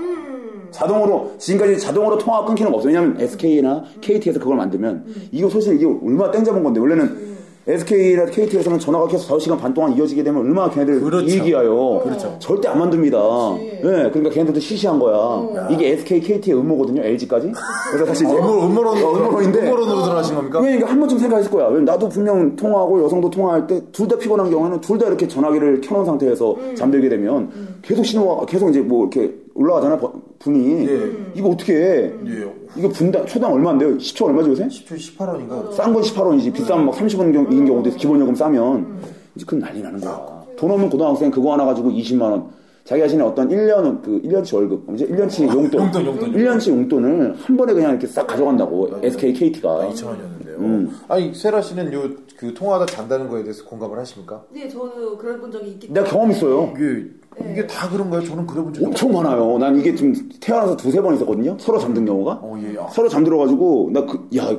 자동으로 지금까지 자동으로 통화가 끊기는 거 없어요. 왜냐면 SK나 KT에서 그걸 만들면 이거 사실 이게 얼마나 땡 잡은 건데 원래는 SK나 KT에서는 전화가 계속 5시간 반 동안 이어지게 되면 얼마나 걔네들 그렇죠. 이익이야요. 그렇죠. 절대 안 만듭니다. 예, 그러니까 걔네들도 시시한 거야. 이게 SK, KT의 음모거든요. LG까지. 그래서 사실 이제 음모론, 음모론, 어, 음모론인데 음모론으로 들어가신 겁니까? 그러니까 한 번쯤 생각했을 거야. 왜냐면 나도 분명 통화하고 여성도 통화할 때 둘 다 피곤한 경우에는 둘 다 이렇게 전화기를 켜놓은 상태에서 잠들게 되면 계속 신호가 계속 이제 뭐 이렇게 올라가잖아 버- 분이 예. 이거 어떻게 해? 예. 이거 분당 초당 얼마인데요? 10초 얼마죠 요새? 10초 18원인가? 싼 건 18원이지 비싸면 막 30원인 경우도 있어 기본 요금 싸면 이제 그건 난리 나는 거야. 돈 없는 고등학생 그거 하나 가지고 20만 원 자기 자신의 어떤 1년 그 1년치 월급 이제 1년치 용돈 용돈, 용돈, 1년치 용돈을 한 번에 그냥 이렇게 싹 가져간다고 SK, KT가 2,000원이었는데요. 음. 아니, 세라 씨는 요, 그 통화하다 잔다는 거에 대해서 공감을 하십니까? 네, 저도 그래 본 적이 있기 내가 경험 있어요. 이게, 이게 다 그런 가요? 저는 그래 본 적이 엄청 많아요. 난 이게 지금 태어나서 두세 번 있었거든요. 서로 잠든 경우가. 어, 예. 아, 서로 잠들어가지고, 나 그, 야,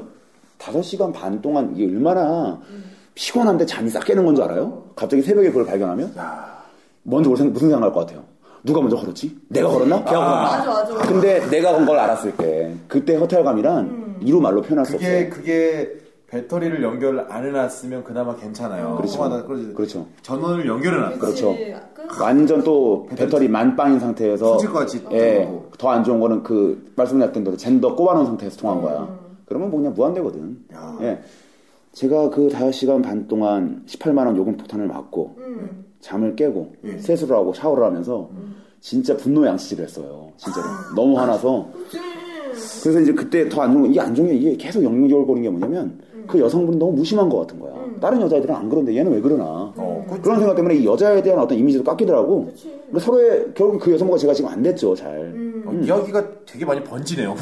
다섯 시간 반 동안 이게 얼마나 피곤한데 잠이 싹 깨는 건 줄 알아요? 갑자기 새벽에 그걸 발견하면? 먼저 뭘 생각- 무슨 생각할 것 같아요? 누가 먼저 걸었지? 내가 걸었나? 걔가 걸었나? 맞아, 맞아. 근데 내가 건 걸 알았을 때, 그때 허탈감이란 이루 말로 표현할 수 없어요. 그게 배터리를 연결 안 해놨으면 그나마 괜찮아요. 그렇죠. 그렇죠. 전원을 연결해놨다. 그렇죠. 그, 완전 또 배터리 만빵인 상태에서 같이 예. 더 안 좋은 거는 그 말씀드렸던 대로 젠더 꼽아놓은 상태에서 통한 거야. 그러면 뭐 그냥 무한대거든. 야. 예. 제가 그 5시간 반 동안 18만 원 요금 폭탄을 맞고 잠을 깨고 세수를 하고 샤워를 하면서 진짜 분노 양치질을 했어요. 진짜로. 너무 화나서. 그래서 이제 그때 더 안 좋은 건, 이게 안 좋은 게 이게 계속 영영절거리는 게 뭐냐면 그 여성분은 너무 무심한 것 같은 거야. 다른 여자애들은 안 그런데 얘는 왜 그러나. 어, 그, 그런 생각 때문에 이 여자에 대한 어떤 이미지도 깎이더라고. 서로의 결국 그 여성과 제가 지금 안 됐죠, 잘. 어, 이야기가 되게 많이 번지네요.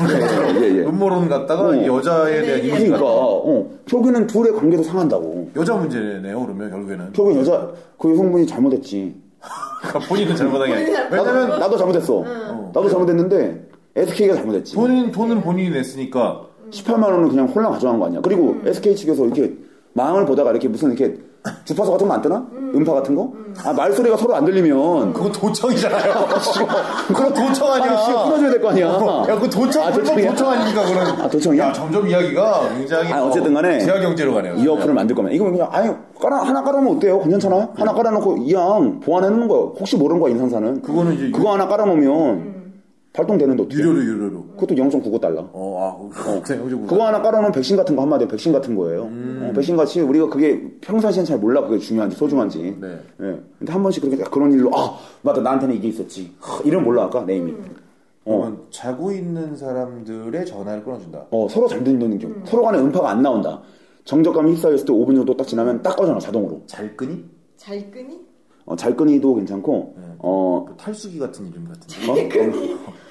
예, 예. 음모론 갖다가 어. 이 여자에 대한 이미지가 그러니까 어, 결국에는 둘의 관계도 상한다고. 여자 문제네요. 그러면 결국에는 결국엔 여자 그 여성분이 잘못했지. [laughs] 본인은 잘못한 게 나도, 왜냐면 나도 잘못했어. 나도 잘못했는데 SK가 잘못했지. 돈 돈은 본인이 냈으니까 18만 원은 그냥 홀랑 가져간 거 아니야. 그리고 SK 측에서 이렇게 망을 보다가 이렇게 무슨 이렇게 주파수 같은 거 안 뜨나? 음 파 같은 거? 아 말소리가 서로 안 들리면 그건 도청이잖아요. [laughs] 그건 도청 아니야. 아니, 씨, 끊어줘야 될 거 아니야. 야, 그 도청, 아, 도청이야? 도청 아닙니까, 그런. 아, 도청이야? 야, 점점 이야기가 굉장히. 아, 어쨌든 간에 지하 경제로 가네요. 이 어플을 만들 거면 이거 그냥 아니 깔아 하나 깔아놓으면 어때요? 괜찮잖아요. 하나 깔아놓고 이왕 보완해 놓는 거야. 혹시 모르는 거야 인상사는. 그거는 이제 그거 하나 깔아놓으면 발동되는데 어떻게? 유료로, 유료로. 그것도 0.99달러. 어, 아, 어, 어, 그거 하나 깔아놓으면 백신 같은 거 한마디로 백신 같은 거예요. 음. 어, 백신 같이 우리가 그게 평상시엔 잘 몰라 그게 중요한지 소중한지. 네. 예. 근데 한 번씩 그렇게 그런 일로 아 맞다 나한테는 이게 있었지. 하, 이런 몰라 아까 네임이. 어. 그러면 자고 있는 사람들의 전화를 끊어준다. 어, 서로 잘 듣는 경우. 서로 간에 음파가 안 나온다. 정적감이 휩싸였을 때 5분 정도 딱 지나면 딱 꺼져나 자동으로. 잘 끄니? 잘 끄니? 어, 잘 끄니도 괜찮고 어, 그 탈수기 같은 이름 같은데. 어?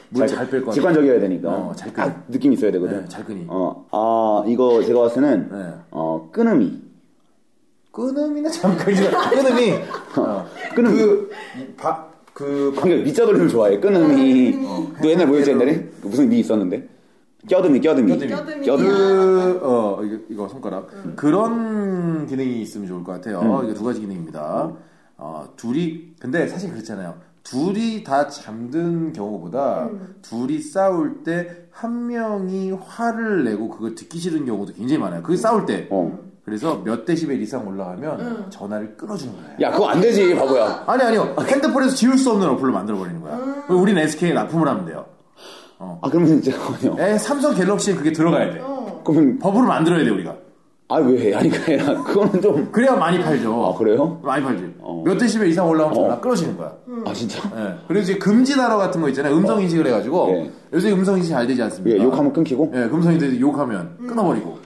물잘 뺄 거니. 직관적이어야 되니까. 어, 잘 끄니. 딱 느낌이 있어야 되거든. 네, 잘 끄니. 어, 아, 이거 제가 봤을 때는, 네. 어, 끊음이. 끊음이나 잠깐이나 [laughs] 끊음이. 어. 끊음. 그, 이 바, 그, 방금 밑자 돌림을 좋아해. 끊음이. 어. 너 옛날 뭐였지, 옛날에? 그 무슨 미 있었는데? 껴듬이, 껴듬이. 껴듬이. 껴듬이. 그, 어, 이거, 이거 손가락. 그런 기능이 있으면 좋을 것 같아요. 음. 이게 두 가지 기능입니다. 어, 둘이, 근데 사실 그렇잖아요. 둘이 다 잠든 경우보다 둘이 싸울 때 한 명이 화를 내고 그걸 듣기 싫은 경우도 굉장히 많아요. 그게 싸울 때. 어. 그래서 몇 데시벨 이상 올라가면 전화를 끊어주는 거예요. 야, 그거 안 되지, 바보야. 아니 아니요. 핸드폰에서 지울 수 없는 어플로 만들어 버리는 거야. 그럼 우린 SK에 납품을 하면 돼요. 아, 그러면 이제, 잠깐만요. 에, 삼성 갤럭시에 그게 들어가야 돼. 그러면, 법으로 만들어야 돼 우리가. 아, 왜 해? 아니, 아니라, 그거는 좀. 그래야 많이 팔죠. 아, 그래요? 많이 팔지. 어. 몇 데시벨 이상 올라오면 전화 어. 끊어지는 거야. 아, 진짜? 예. 그리고 이제 금지 단어 같은 거 있잖아요. 음성 인식을 해가지고 예. 요새 음성 인식 잘 되지 예, 않습니까? 욕하면 끊기고? 예, 음성 인식 욕하면 끊어버리고.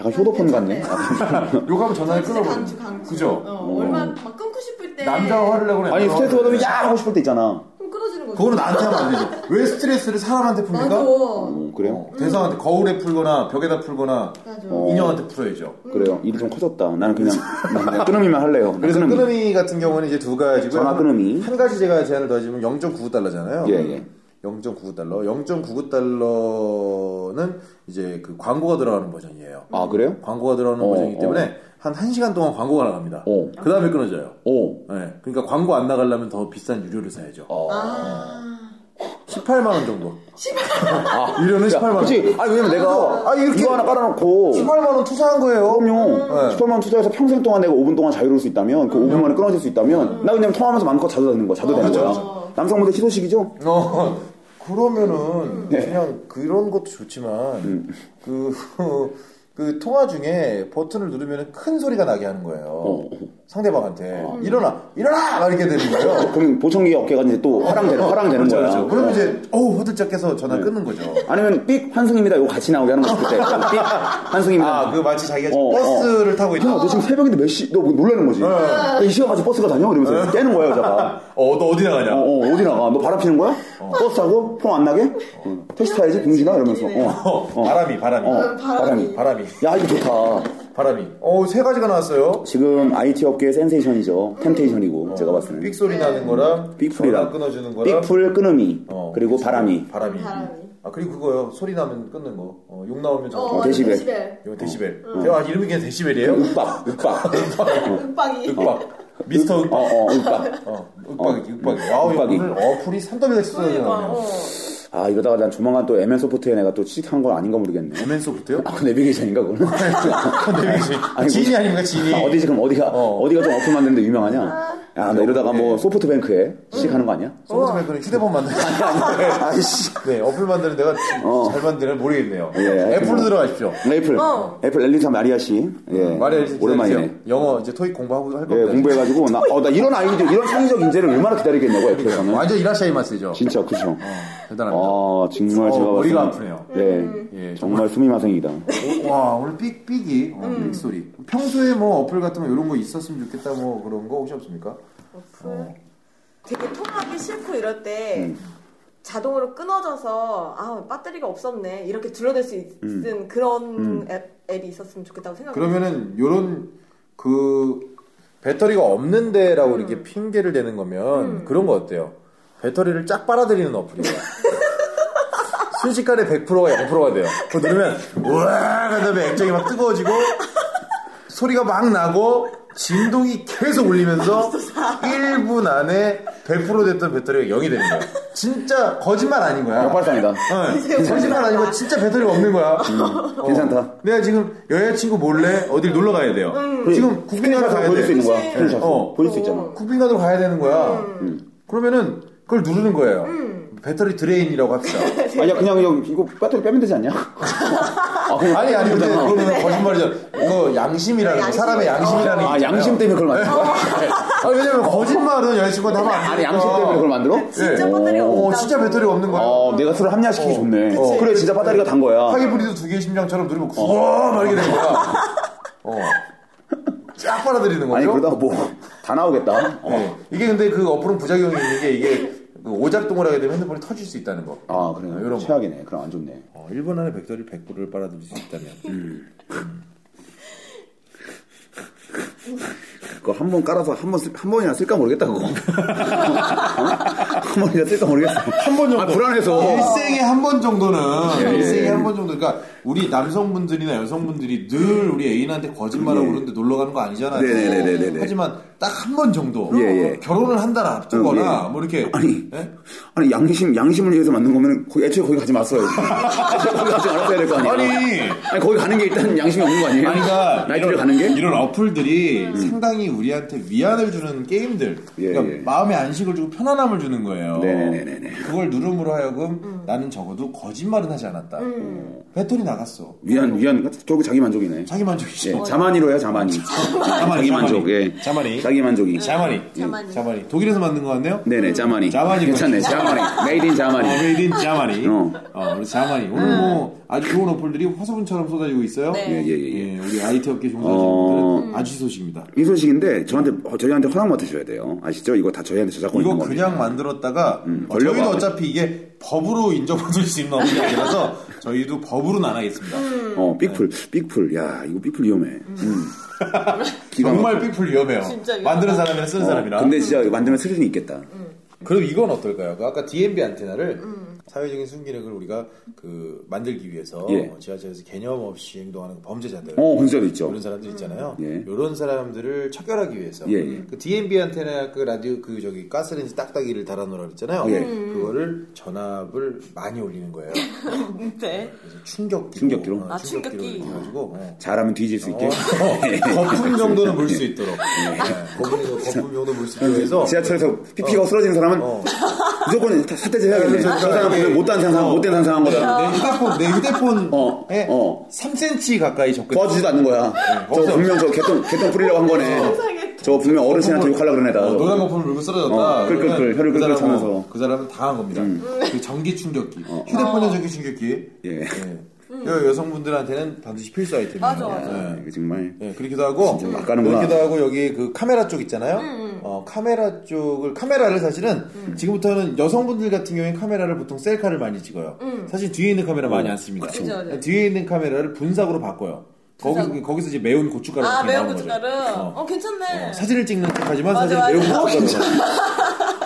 약간 효도폰 같네. [laughs] 욕하면 전화를 끊어버리고. 강추 강추. 그죠? 어, 얼마 막 끊고 싶을 때. 남자가 화를 내거나 아니, 스트레스 받으면. 야! 하고 싶을 때 있잖아. 끊어지는 거지. 그거는 나한테 하면 안 되지. [laughs] 왜 스트레스를 사람한테 풉니까? 맞아. 어, 그래요? 어, 대상한테 거울에 풀거나 벽에다 풀거나 맞아. 어. 인형한테 풀어야죠. 그래요. 일이 좀 커졌다. 나는 그냥, 그냥 [laughs] 끊음이만 할래요. 그래서 끊음이. 끊음이 같은 경우는 이제 두 가지고요. 전화 끊음이. 한 가지 제가 제안을 더해주면 0.99달러잖아요. 예, 예. 0.99달러. 0.99달러는 이제 그 광고가 들어가는 버전이에요. 아, 그래요? 광고가 들어가는 어, 버전이기 어. 때문에 한 1시간 동안 광고가 나갑니다. 어. 그 다음에 끊어져요. 오. 네, 그러니까 광고 안 나가려면 더 비싼 유료를 사야죠. 어. 아. 18만 원 정도. 아, 유료는 18만 원. 그치. 아니, 왜냐면 내가, 아, 이렇게- 이거 하나 깔아놓고, 18만 원 투자한 거예요. 그럼요. 네. 18만 원 투자해서 평생 동안 내가 5분 동안 자유로울 수 있다면, 그 5분 만에 끊어질 수 있다면, 나 그냥 통화하면서 마음껏 자도 되는 거야. 자도 되는 그렇죠, 거야. 남성분들 희소식이죠? 어, 그러면은 네. 그냥 그런 것도 좋지만 음. 그, [laughs] 그 통화 중에 버튼을 누르면 큰 소리가 나게 하는 거예요. 어. 상대방한테 일어나 일어나 막 이렇게 되는 거예요. 그럼 보청기 업계가 이제 또 활황되는, 활황되는 그렇죠, 거야. 그렇죠. 그러면 어. 이제 어우 허들짝 깨서 전화 네. 끊는 거죠. 아니면 삑 환승입니다. 이거 같이 나오게 하는 거 싶을 때. 삑 환승입니다. 아, 그 마치 자기가 어, 버스를 타고 야, 있다. 너 지금 새벽인데 몇 시? 너 뭐 놀라는 거지? 야, 이 시간까지 버스가 다녀? 이러면서 깨는 거야, 여자가. 어, 너 어디 나가냐? 어, 어, 어디 나가? 너 바람 피는 거야? 버스 타고? 폰 안 나게? 어, 택시 타야지, 공진아? 이러면서. 어, 어, 바람이, 바람이. 어, 바람이. 바람이. 야, 이거 좋다. 바람이. 어, 세 가지가 나왔어요. 지금 IT 업계의 센세이션이죠. temptation이고, 제가 봤을 때는. 삑 소리 나는 거랑 삑풀이랑. 전화 끊어주는 거랑 삑풀 끊음이. 어, 그리고 바람이. 바람이. 바람이. 아 그리고 그거요. 소리 나면 끊는 거. 어, 욕 나오면 저. 어, 어, 데시벨. 데시벨. 이거 데시벨. 아 이름이 그냥 데시벨이에요? 윽박, 윽박. [laughs] 윽박이. 윽박. 미스터 어, 윽박. 어, 윽박. 어, 윽박이, 윽박이. 와우, 윽박이. 오늘 어플이. 쏟아지네요. 어. 아, 이러다가 난 조만간 또 MN 소프트에 내가 또 취직한 건 아닌가 모르겠네. MN 소프트요? 아, 그 내비게이션인가, 그거는? [laughs] 내비게이션. 아니, 지인이 뭐- 아닙니까, 지인이? 아, 어디지, 그럼 어디가, 어. 어. 디가 좀 어플 만드는데 유명하냐? 야, 나 이러다가 뭐 네. 소프트뱅크에 취직하는 거 아니야? 소프트뱅크는 휴대폰 만드는. [laughs] 아이씨. 네, 어플 만드는 데가 어. 잘 만드는 모르겠네요. 예, 하여튼 애플로 뭐. 들어가십시오. 애플. 어. 애플 엘리사 마리아 씨. 예. 말해 주세요. 오랜만이네. 영어 이제 토익 공부하고 할 예, 겁니다. 공부해가지고, 나, 어, 나 이런 아이디어, 이런 창의적 인재를 얼마나 기다리겠냐고, 애플에서는. 완전 이라샤이만 쓰죠. 진짜, 그죠. 대단합니다. 아, 정말 어, 제가 봤을 머리가 아프네요. 예. 예, 정말 수미마생이다. 오, 와 오늘 삑 삑이 어, 삑 소리. 평소에 뭐 어플 같은 거 이런 거 있었으면 좋겠다 뭐 그런 거 혹시 없습니까? 어. 되게 통화하기 싫고 이럴 때 음. 자동으로 끊어져서 아 배터리가 없었네 이렇게 둘러댈 수 있는 그런 앱, 앱이 있었으면 좋겠다고 생각해요. 그러면은 요런 그 배터리가 없는데라고 이렇게 핑계를 대는 거면 그런 거 어때요? 배터리를 쫙 빨아들이는 어플이에요. [laughs] 순식간에 100%가 0%가 돼요. 그거 누르면 우와 그 다음에 액정이 막 뜨거워지고 소리가 막 나고 진동이 계속 울리면서 [laughs] 1분 안에 100% 됐던 배터리가 0이 되는 거야. 진짜 거짓말 아닌 거야. 역발상이다. 네, 거짓말 아니고 진짜 배터리가 없는 거야. 어. 괜찮다. 내가 지금 여자친구 몰래 어딜 놀러 가야 돼요. 지금 국빈관 가야 보여줄 수 돼. 있는 거야. 편의점. 어. 보여줄 수 있잖아. 국빈관으로 가야 되는 거야. 그러면은 그걸 누르는 거예요. battery drain이라고 합시다. 아니야, 그냥, 그냥, 이거 배터리 빼면 되지 않냐? [laughs] 아, 그냥 아니 아니 근데 그러잖아. 그러면 거짓말이죠. 이거 양심이라는 거, 양심. 사람의 양심이라는 게 아, 있잖아요. 양심 때문에 그걸 거야? 아 왜냐면 거짓말은 여자친구한테 하면 안 되니까. 아니, 양심 때문에 그걸 만들어? 진짜 네. 배터리가 어, 없다고. 진짜 배터리가 없는 거야. 어, 내가 술을 합리화시키기 좋네. 어. 그래, 진짜 배터리가 단 거야. 하이브리드 두개 심장처럼 누르면 구워 막 이렇게 되는 거야. 어. 쫙 빨아들이는 거죠. 아니, 그러다가 뭐, 다 나오겠다. 어. 네. 이게 근데 그 어플은 부작용이 있는 게 이게 그 오작동을 하게 되면 핸드폰이 터질 수 있다는 거. 아, 그래. 이런 거. 최악이네. 그럼 안 좋네. 어, 1분 안에 백돌이 100불을 빨아들일 수 있다면. 음. 그거 한 번 깔아서 한 번, 쓸- 한 번이나 쓸까 모르겠다, 그거. 한 번이나 쓸까 모르겠어. 한 번 정도. 아, 불안해서. 일생에 한 번 정도는 예, 일생에 한 번 정도 그러니까 우리 남성분들이나 여성분들이 늘 우리 애인한테 거짓말하고 예. 그러는데 놀러 가는 거 아니잖아요. 네네네네네. 하지만 딱 한 번 정도 예, 예. 결혼을 한 달 앞두거나 어, 예. 뭐 이렇게 아니, 예? 아니 양심 양심을 위해서 만든 거면 거기 애초에 거기 가지 [laughs] 거기 가지 말았어야 될 거 아니에요. 아니. 아니 거기 가는 게 일단 양심이 없는 거 아니에요? 아니, 그러니까 나이트를 가는 게? 이런 어플들이 상당히 우리한테 위안을 주는 게임들 예, 그러니까 예. 마음의 안식을 주고 편안함을 주는 거예요 네네네네. 그걸 누름으로 하여금 나는 적어도 거짓말은 하지 않았다 배터리 나 갔어 위안 위안 저기 자기 만족이네. 자기 만족이죠 예, 자만이로 해요 자만이. 자기 만족. 예. 자만이. 자기 만족이. 자마니 자마니. 자만이 독일에서 만든 거 같네요 네네 자만이. 자만이 괜찮네. 자만이. made in 자만이. 어, made in 자만이. 어. 어. 우리 자만이. 오늘 뭐 아주 좋은 어플들이 화수분처럼 쏟아지고 있어요. 네. 예, 예, 예. 예, 우리 IT 업계 종사하시는 어. 분들은 아주 희소식입니다. 이 소식인데 저한테 어, 저희한테 허락 맡으셔야 돼요. 아시죠? 이거 다 저희한테 저작권 이거. 그냥 만들었다가 어, 걸려봐. 저희도 어차피 이게 법으로 인정받을 수 있는 어플이 아니라서 [laughs] 저희도 법으로는 안 하겠습니다. 어 삑풀 삑풀 야 이거 삑풀 위험해. 음. [laughs] 기가 정말. 삐풀 위험해요. 진짜 위험하다. 만드는 사람이랑 쓰는 어, 사람이랑. 근데 진짜 만들면 스릴이 있겠다. 그럼 이건 어떨까요? 그 아까 DMB 안테나를 사회적인 순기능을 우리가 그 만들기 위해서 예. 지하철에서 개념 없이 행동하는 범죄자들 어 혼자도 있죠. 그런 사람들 있잖아요. 예. 이런 사람들을 척결하기 위해서 예, 예. 그 DMB 안테나 그 라디오 그 저기 가스레인지 딱딱이를 달아놓으라 그랬잖아요. 예. 그거를 전압을 많이 올리는 거예요. [laughs] 네. 그래서 충격기로 충격기로? 어, 아, 충격기로 충격기. 해가지고 어. 잘하면 뒤질 수 있게. 어, [laughs] 거품 정도는 물 수 있도록 네. 거품, 거품 정도 물 수 있도록 해서 지하철에서 피피가 쓰러지는 사람은 어. 무조건 다 사태제 해야겠네. 저 사람 이게- 못된 상상, 어. 못된 상상한 거다. 내 휴대폰 내 휴대폰에 어, 어. 3cm 가까이 접근 도와주지도 않는 거야. 저 없어. 분명 저 개똥, 개똥 뿌리려고 한 거네. 저 분명 어르신한테 욕하려고 그런 애다. 어, 노란 거품을 물고 쓰러졌다. 어, 끌끌끌, 혀를 그 끌끌 차면서. 음. 그 사람은 당한 겁니다. 그 전기 충격기, 휴대폰의 전기 충격기. 예. 예. 여- 여성분들한테는 반드시 필수 아이템이에요. 맞아, 맞아. 예. 이거 정말. 예, 그렇기도 하고 진짜 막 가는구나. 그렇기도 하고 여기 그 카메라 쪽 있잖아요. 어, 카메라 쪽을 카메라를 사실은 지금부터는 여성분들 같은 경우에 카메라를 보통 셀카를 많이 찍어요. 사실 뒤에 있는 카메라 많이 안 씁니다. 그쵸, 네. 뒤에 있는 카메라를 분사구로 바꿔요. 거기서 거기서 이제 매운 고춧가루 아, 매운. 고춧가루. 어. 어, 괜찮네. 어, 사진을 찍는 척하지만 맞아, 사실 매운 맞아. 고춧가루.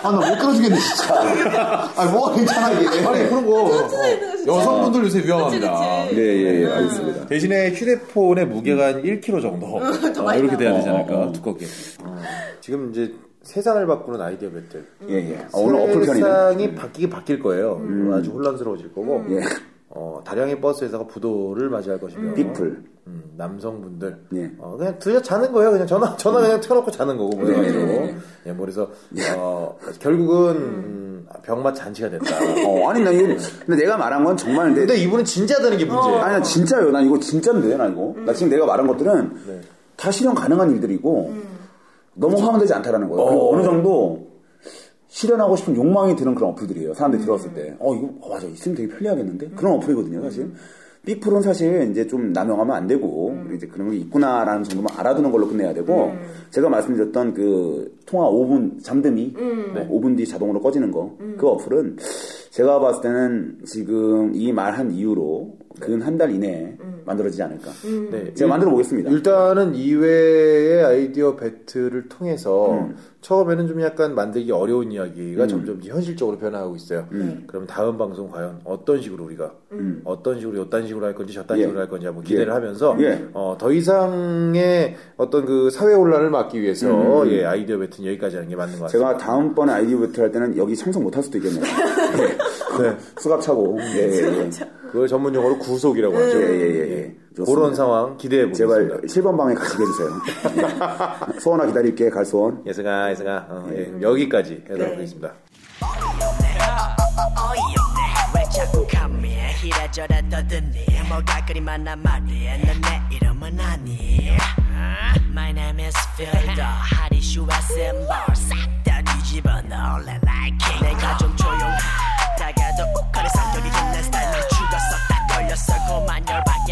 아, 나못 들어주겠네, 진짜. [laughs] 아, 뭐가 괜찮아, 이게. 아니 그런 거. 여성분들 요새 위험합니다. 그치, 그치. 네, 예, 예, 알겠습니다. 대신에 휴대폰의 무게가 한 1kg 정도 [laughs] 더 어, 이렇게 돼야. 되지 않을까 어, 어, 어. 두껍게. 지금 이제 세상을 바꾸는 아이디어 배틀. 예, 예. 아, 오늘 어플 편이네. 세상이 바뀌게 바뀔 거예요. 아주 혼란스러워질 거고. 예. 어, 다량의 버스에서가 부도를 맞이할 것이며. 빅풀. 음, 남성분들. 예. 어, 그냥 들려 자는 거예요. 그냥 전화, 전화 그냥 켜놓고 자는 거고, 모여가지고. 예, 뭐 그래서, 어, 결국은, 음, 병맛 잔치가 됐다. [laughs] 어, 아니, 나 이거, 근데 내가 말한 건 정말 근데. 근데 이분은 진지하다는 게 문제예요. 아니, 나 진짜요. 난 이거 진짜인데, 나 이거. 나 지금 내가 말한 것들은 네. 다 실현 가능한 일들이고, 너무 화면되지 않다라는 거예요. 어. 어느 정도 실현하고 싶은 욕망이 드는 그런 어플들이에요. 사람들이 들었을 때. 어, 이거, 어, 맞아. 있으면 되게 편리하겠는데? 그런 어플이거든요, 사실. 빅풀은 사실 이제 좀 남용하면 안 되고, 이제 그런 게 있구나라는 정도만 알아두는 걸로 끝내야 되고, 제가 말씀드렸던 그 통화 5분 잠듦이, 네, 5분 뒤 자동으로 꺼지는 거, 그 어플은 제가 봤을 때는 지금 이 말 한 이후로 근 한 달 이내에 만들어지지 않을까. 네. 제가 만들어 보겠습니다. 일단은 이외의 아이디어 배틀을 통해서 음. 처음에는 좀 약간 만들기 어려운 이야기가 점점 이제 현실적으로 변화하고 있어요. 음. 그럼 다음 방송 과연 어떤 식으로 우리가 어떤 식으로 어떤 식으로 할 건지 저딴 예. 식으로 할 건지 한번 기대를 예. 하면서 예. 어, 더 이상의 어떤 그 사회 혼란을 막기 위해서 음. 예, 아이디어 배틀 여기까지 하는 게 맞는 것 같습니다. 제가 다음번에 아이디어 배틀 할 때는 여기 청소 못할 수도 있겠네요. [laughs] 네. 수갑 차고. [laughs] 예, 예, 예. 그걸 전문 용어로 구속이라고 하죠. 예, 예, 예, 예. 좋습니다. 그런 상황 기대해 제발 보겠습니다. 7번 방에 해주세요. 네. [laughs] 소원아 기다릴게, 갈 소원. 예승아, 예승아, 어, 예, 여기까지 해도록 네. 하겠습니다. 이래저래 떠드니 뭐가 그리 많아 말이야 넌내 이름은 아니 My name is Fielder 하리 슈와 셈벌 싹다 뒤집어 넣을래 like king 웃다가도 옷걸이 성격이 길는 스타일 난 죽었어 딱 걸렸어. 고만 열받